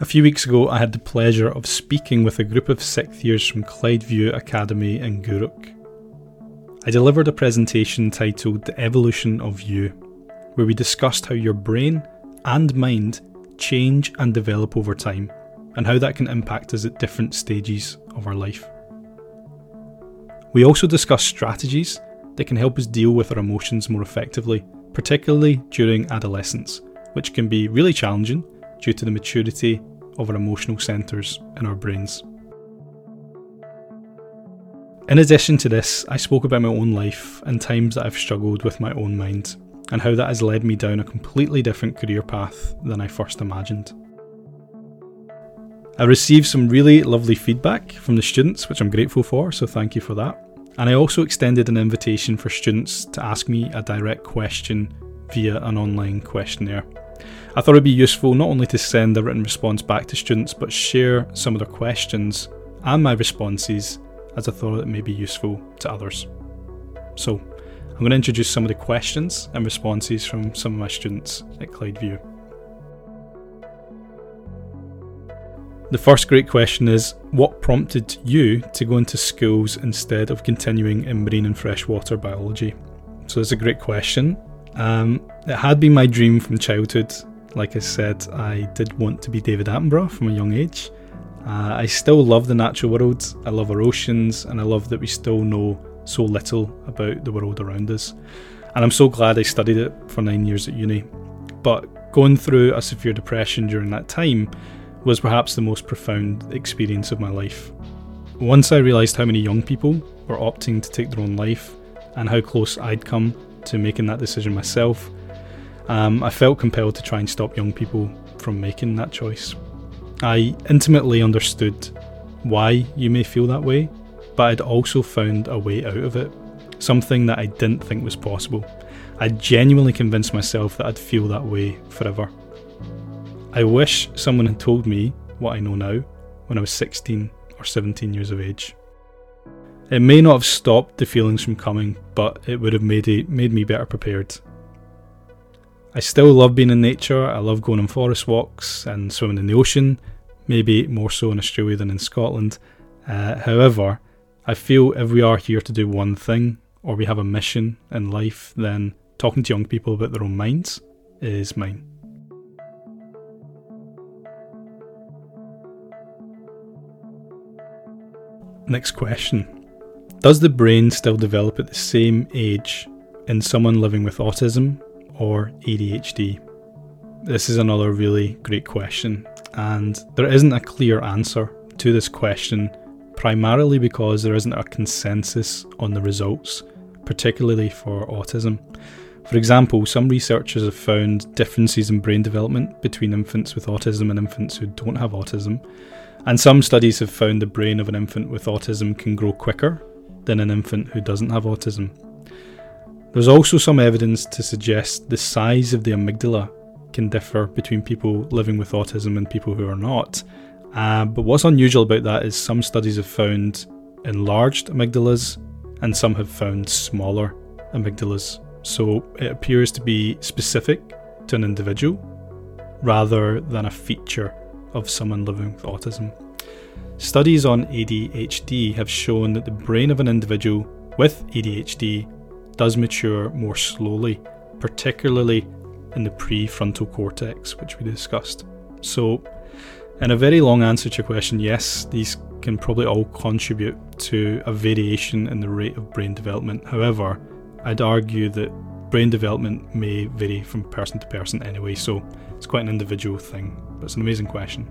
A few weeks ago, I had the pleasure of speaking with a group of sixth years from Clydeview Academy in Gourock. I delivered a presentation titled The Evolution of You, where we discussed how your brain and mind change and develop over time, and how that can impact us at different stages of our life. We also discussed strategies that can help us deal with our emotions more effectively, particularly during adolescence, which can be really challenging due to the maturity of our emotional centres in our brains. In addition to this, I spoke about my own life and times that I've struggled with my own mind, and how that has led me down a completely different career path than I first imagined. I received some really lovely feedback from the students, which I'm grateful for, so thank you for that. And I also extended an invitation for students to ask me a direct question via an online questionnaire. I thought it'd be useful not only to send a written response back to students, but share some of their questions and my responses as I thought it may be useful to others. So, I'm going to introduce some of the questions and responses from some of my students at Clydeview. The first great question is What prompted you to go into schools instead of continuing in marine and freshwater biology? So, it's a great question. Um, it had been my dream from childhood. Like I said, I did want to be David Attenborough from a young age. Uh, I still love the natural world, I love our oceans, and I love that we still know so little about the world around us. And I'm so glad I studied it for nine years at uni. But going through a severe depression during that time was perhaps the most profound experience of my life. Once I realised how many young people were opting to take their own life and how close I'd come to making that decision myself, um, I felt compelled to try and stop young people from making that choice. I intimately understood why you may feel that way, but I'd also found a way out of it, something that I didn't think was possible. I genuinely convinced myself that I'd feel that way forever. I wish someone had told me what I know now when I was 16 or 17 years of age. It may not have stopped the feelings from coming, but it would have made, it, made me better prepared. I still love being in nature. I love going on forest walks and swimming in the ocean, maybe more so in Australia than in Scotland. Uh, however, I feel if we are here to do one thing or we have a mission in life, then talking to young people about their own minds is mine. Next question does the brain still develop at the same age in someone living with autism or ADHD? This is another really great question, and there isn't a clear answer to this question, primarily because there isn't a consensus on the results, particularly for autism. For example, some researchers have found differences in brain development between infants with autism and infants who don't have autism. And some studies have found the brain of an infant with autism can grow quicker than an infant who doesn't have autism. There's also some evidence to suggest the size of the amygdala can differ between people living with autism and people who are not. Uh, but what's unusual about that is some studies have found enlarged amygdalas and some have found smaller amygdalas. So it appears to be specific to an individual rather than a feature of someone living with autism. Studies on ADHD have shown that the brain of an individual with ADHD does mature more slowly, particularly in the prefrontal cortex, which we discussed. So, in a very long answer to your question, yes, these can probably all contribute to a variation in the rate of brain development. However, I'd argue that brain development may vary from person to person anyway, so it's quite an individual thing. But it's an amazing question.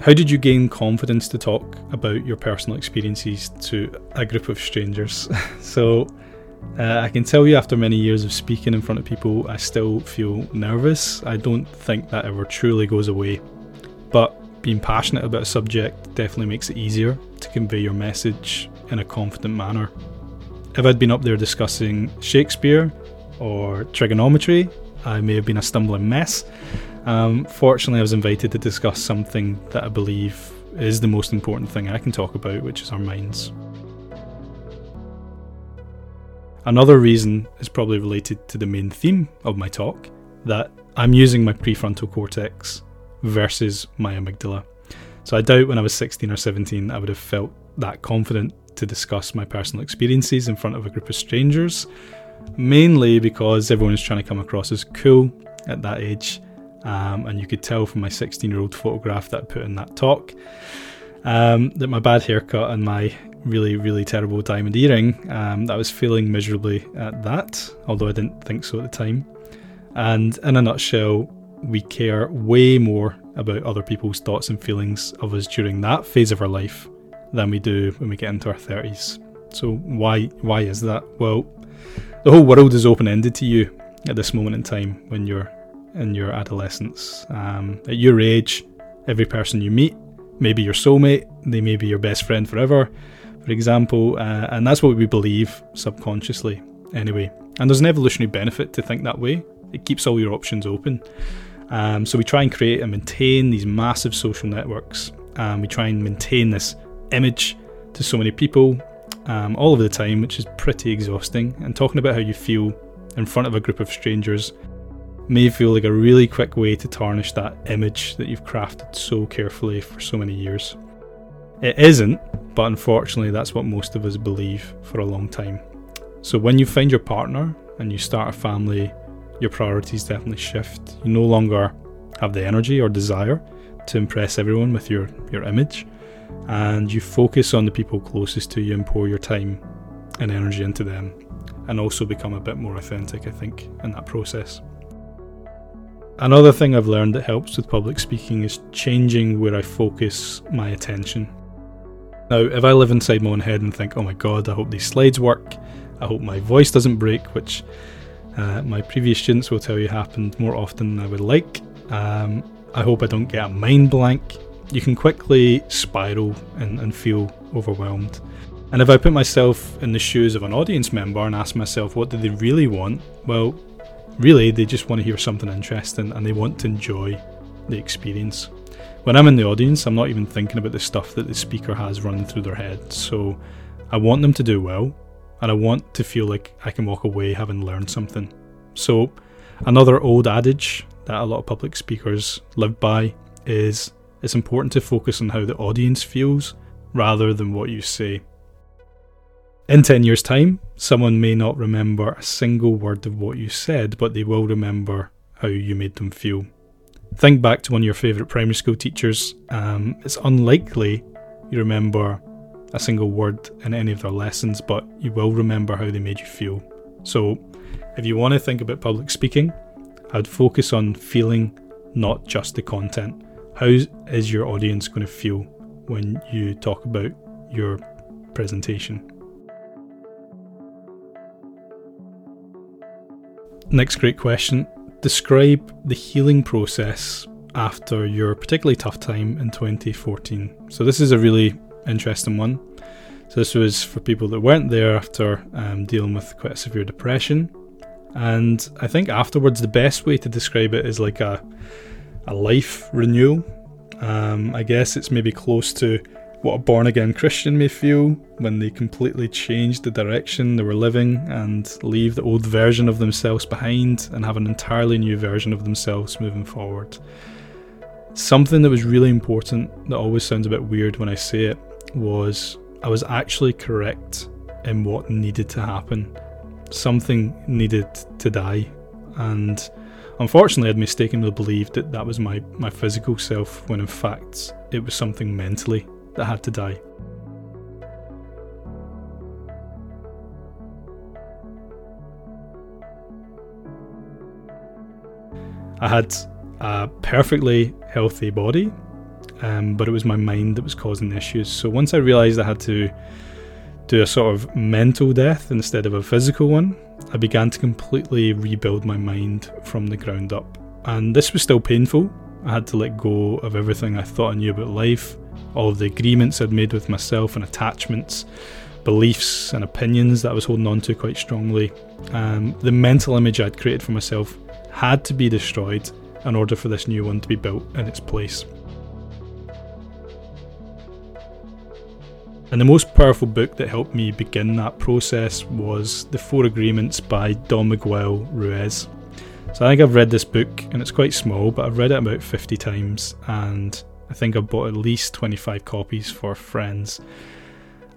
How did you gain confidence to talk about your personal experiences to a group of strangers? so, uh, I can tell you after many years of speaking in front of people, I still feel nervous. I don't think that ever truly goes away. But being passionate about a subject definitely makes it easier convey your message in a confident manner. If I'd been up there discussing Shakespeare or trigonometry, I may have been a stumbling mess. Um, fortunately, I was invited to discuss something that I believe is the most important thing I can talk about, which is our minds. Another reason is probably related to the main theme of my talk that I'm using my prefrontal cortex versus my amygdala. So I doubt when I was 16 or 17 I would have felt that confident to discuss my personal experiences in front of a group of strangers, mainly because everyone is trying to come across as cool at that age. Um, and you could tell from my 16 year old photograph that I put in that talk um, that my bad haircut and my really, really terrible diamond earring, um, that I was feeling miserably at that, although I didn't think so at the time. And in a nutshell, we care way more about other people's thoughts and feelings of us during that phase of our life than we do when we get into our 30s. So why why is that? Well, the whole world is open ended to you at this moment in time when you're in your adolescence. Um, at your age, every person you meet may be your soulmate, they may be your best friend forever, for example, uh, and that's what we believe subconsciously anyway. And there's an evolutionary benefit to think that way. It keeps all your options open. Um, so we try and create and maintain these massive social networks. Um, we try and maintain this image to so many people um, all of the time, which is pretty exhausting. And talking about how you feel in front of a group of strangers may feel like a really quick way to tarnish that image that you've crafted so carefully for so many years. It isn't, but unfortunately, that's what most of us believe for a long time. So when you find your partner and you start a family, your priorities definitely shift. You no longer have the energy or desire to impress everyone with your, your image, and you focus on the people closest to you and pour your time and energy into them, and also become a bit more authentic, I think, in that process. Another thing I've learned that helps with public speaking is changing where I focus my attention. Now, if I live inside my own head and think, oh my god, I hope these slides work, I hope my voice doesn't break, which uh, my previous students will tell you happened more often than I would like. Um, I hope I don't get a mind blank. You can quickly spiral and, and feel overwhelmed. And if I put myself in the shoes of an audience member and ask myself, what do they really want? Well, really, they just want to hear something interesting and they want to enjoy the experience. When I'm in the audience, I'm not even thinking about the stuff that the speaker has running through their head. So I want them to do well and I want to feel like I can walk away having learned something. So, another old adage that a lot of public speakers live by is it's important to focus on how the audience feels rather than what you say. In 10 years' time, someone may not remember a single word of what you said, but they will remember how you made them feel. Think back to one of your favourite primary school teachers. Um, it's unlikely you remember a single word in any of their lessons, but you will remember how they made you feel. So, if you want to think about public speaking, I'd focus on feeling, not just the content. How is your audience going to feel when you talk about your presentation? Next great question. Describe the healing process after your particularly tough time in 2014. So, this is a really interesting one. So this was for people that weren't there after um, dealing with quite a severe depression. And I think afterwards, the best way to describe it is like a, a life renewal. Um, I guess it's maybe close to what a born again Christian may feel when they completely change the direction they were living and leave the old version of themselves behind and have an entirely new version of themselves moving forward. Something that was really important, that always sounds a bit weird when I say it, was I was actually correct in what needed to happen. Something needed to die, and unfortunately, I'd mistakenly believed that that was my, my physical self when in fact it was something mentally that had to die. I had a perfectly healthy body um, but it was my mind that was causing issues. So once I realised I had to do a sort of mental death instead of a physical one, I began to completely rebuild my mind from the ground up. And this was still painful. I had to let go of everything I thought I knew about life, all of the agreements I'd made with myself and attachments, beliefs and opinions that I was holding on to quite strongly. Um, the mental image I'd created for myself had to be destroyed in order for this new one to be built in its place. And the most powerful book that helped me begin that process was The Four Agreements by Don Miguel Ruiz. So I think I've read this book, and it's quite small, but I've read it about 50 times, and I think I've bought at least 25 copies for friends.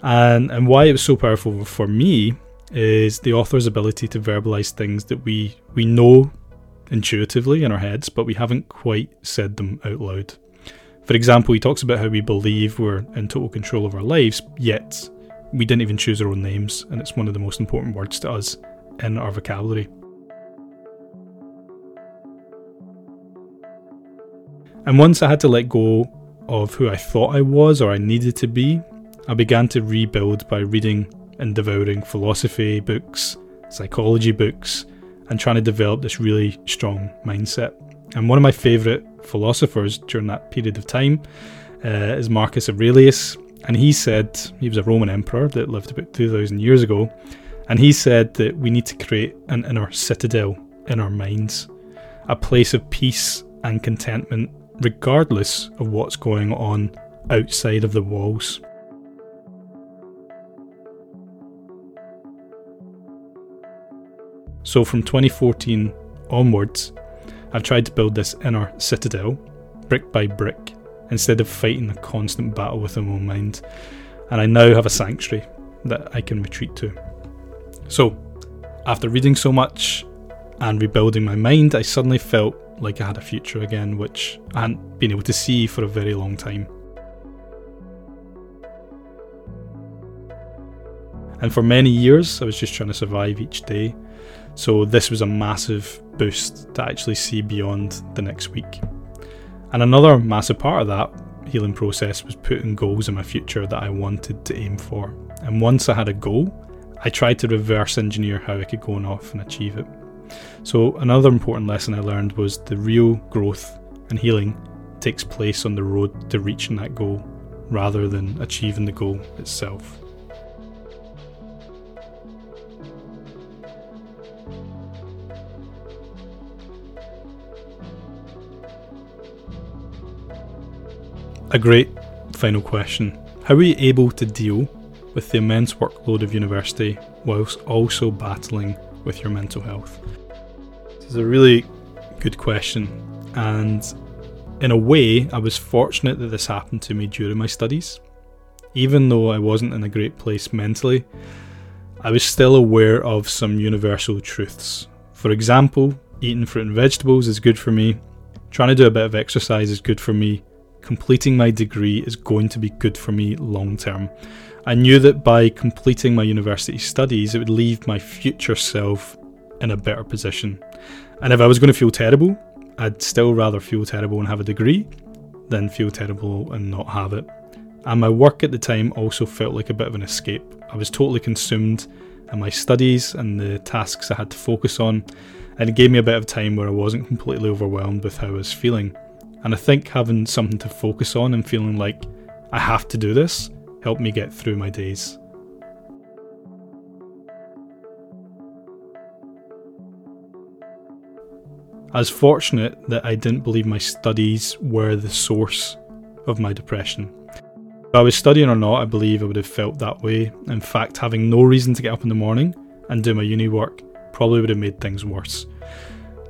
And, and why it was so powerful for me is the author's ability to verbalize things that we, we know intuitively in our heads, but we haven't quite said them out loud. For example, he talks about how we believe we're in total control of our lives, yet we didn't even choose our own names, and it's one of the most important words to us in our vocabulary. And once I had to let go of who I thought I was or I needed to be, I began to rebuild by reading and devouring philosophy books, psychology books, and trying to develop this really strong mindset. And one of my favourite philosophers during that period of time uh, is Marcus Aurelius. And he said, he was a Roman emperor that lived about 2,000 years ago. And he said that we need to create an inner citadel in our minds, a place of peace and contentment, regardless of what's going on outside of the walls. So from 2014 onwards, I've tried to build this inner citadel, brick by brick, instead of fighting a constant battle with my own mind. And I now have a sanctuary that I can retreat to. So, after reading so much and rebuilding my mind, I suddenly felt like I had a future again, which I hadn't been able to see for a very long time. And for many years, I was just trying to survive each day. So this was a massive boost to actually see beyond the next week. And another massive part of that healing process was putting goals in my future that I wanted to aim for. And once I had a goal, I tried to reverse engineer how I could go and off and achieve it. So, another important lesson I learned was the real growth and healing takes place on the road to reaching that goal rather than achieving the goal itself. A great final question. How are you able to deal with the immense workload of university whilst also battling with your mental health? This is a really good question, and in a way, I was fortunate that this happened to me during my studies. Even though I wasn't in a great place mentally, I was still aware of some universal truths. For example, eating fruit and vegetables is good for me, trying to do a bit of exercise is good for me, completing my degree is going to be good for me long term. I knew that by completing my university studies, it would leave my future self in a better position. And if I was going to feel terrible, I'd still rather feel terrible and have a degree than feel terrible and not have it. And my work at the time also felt like a bit of an escape. I was totally consumed in my studies and the tasks I had to focus on, and it gave me a bit of time where I wasn't completely overwhelmed with how I was feeling. And I think having something to focus on and feeling like I have to do this helped me get through my days. I was fortunate that I didn't believe my studies were the source of my depression. If I was studying or not, I believe I would have felt that way. In fact, having no reason to get up in the morning and do my uni work probably would have made things worse.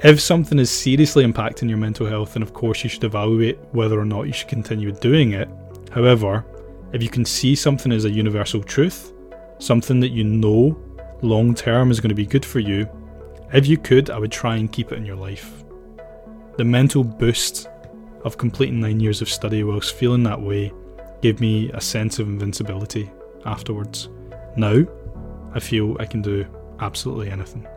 If something is seriously impacting your mental health, then of course you should evaluate whether or not you should continue doing it. However, if you can see something as a universal truth, something that you know long term is going to be good for you, if you could, I would try and keep it in your life. The mental boost of completing nine years of study whilst feeling that way gave me a sense of invincibility afterwards. Now, I feel I can do absolutely anything.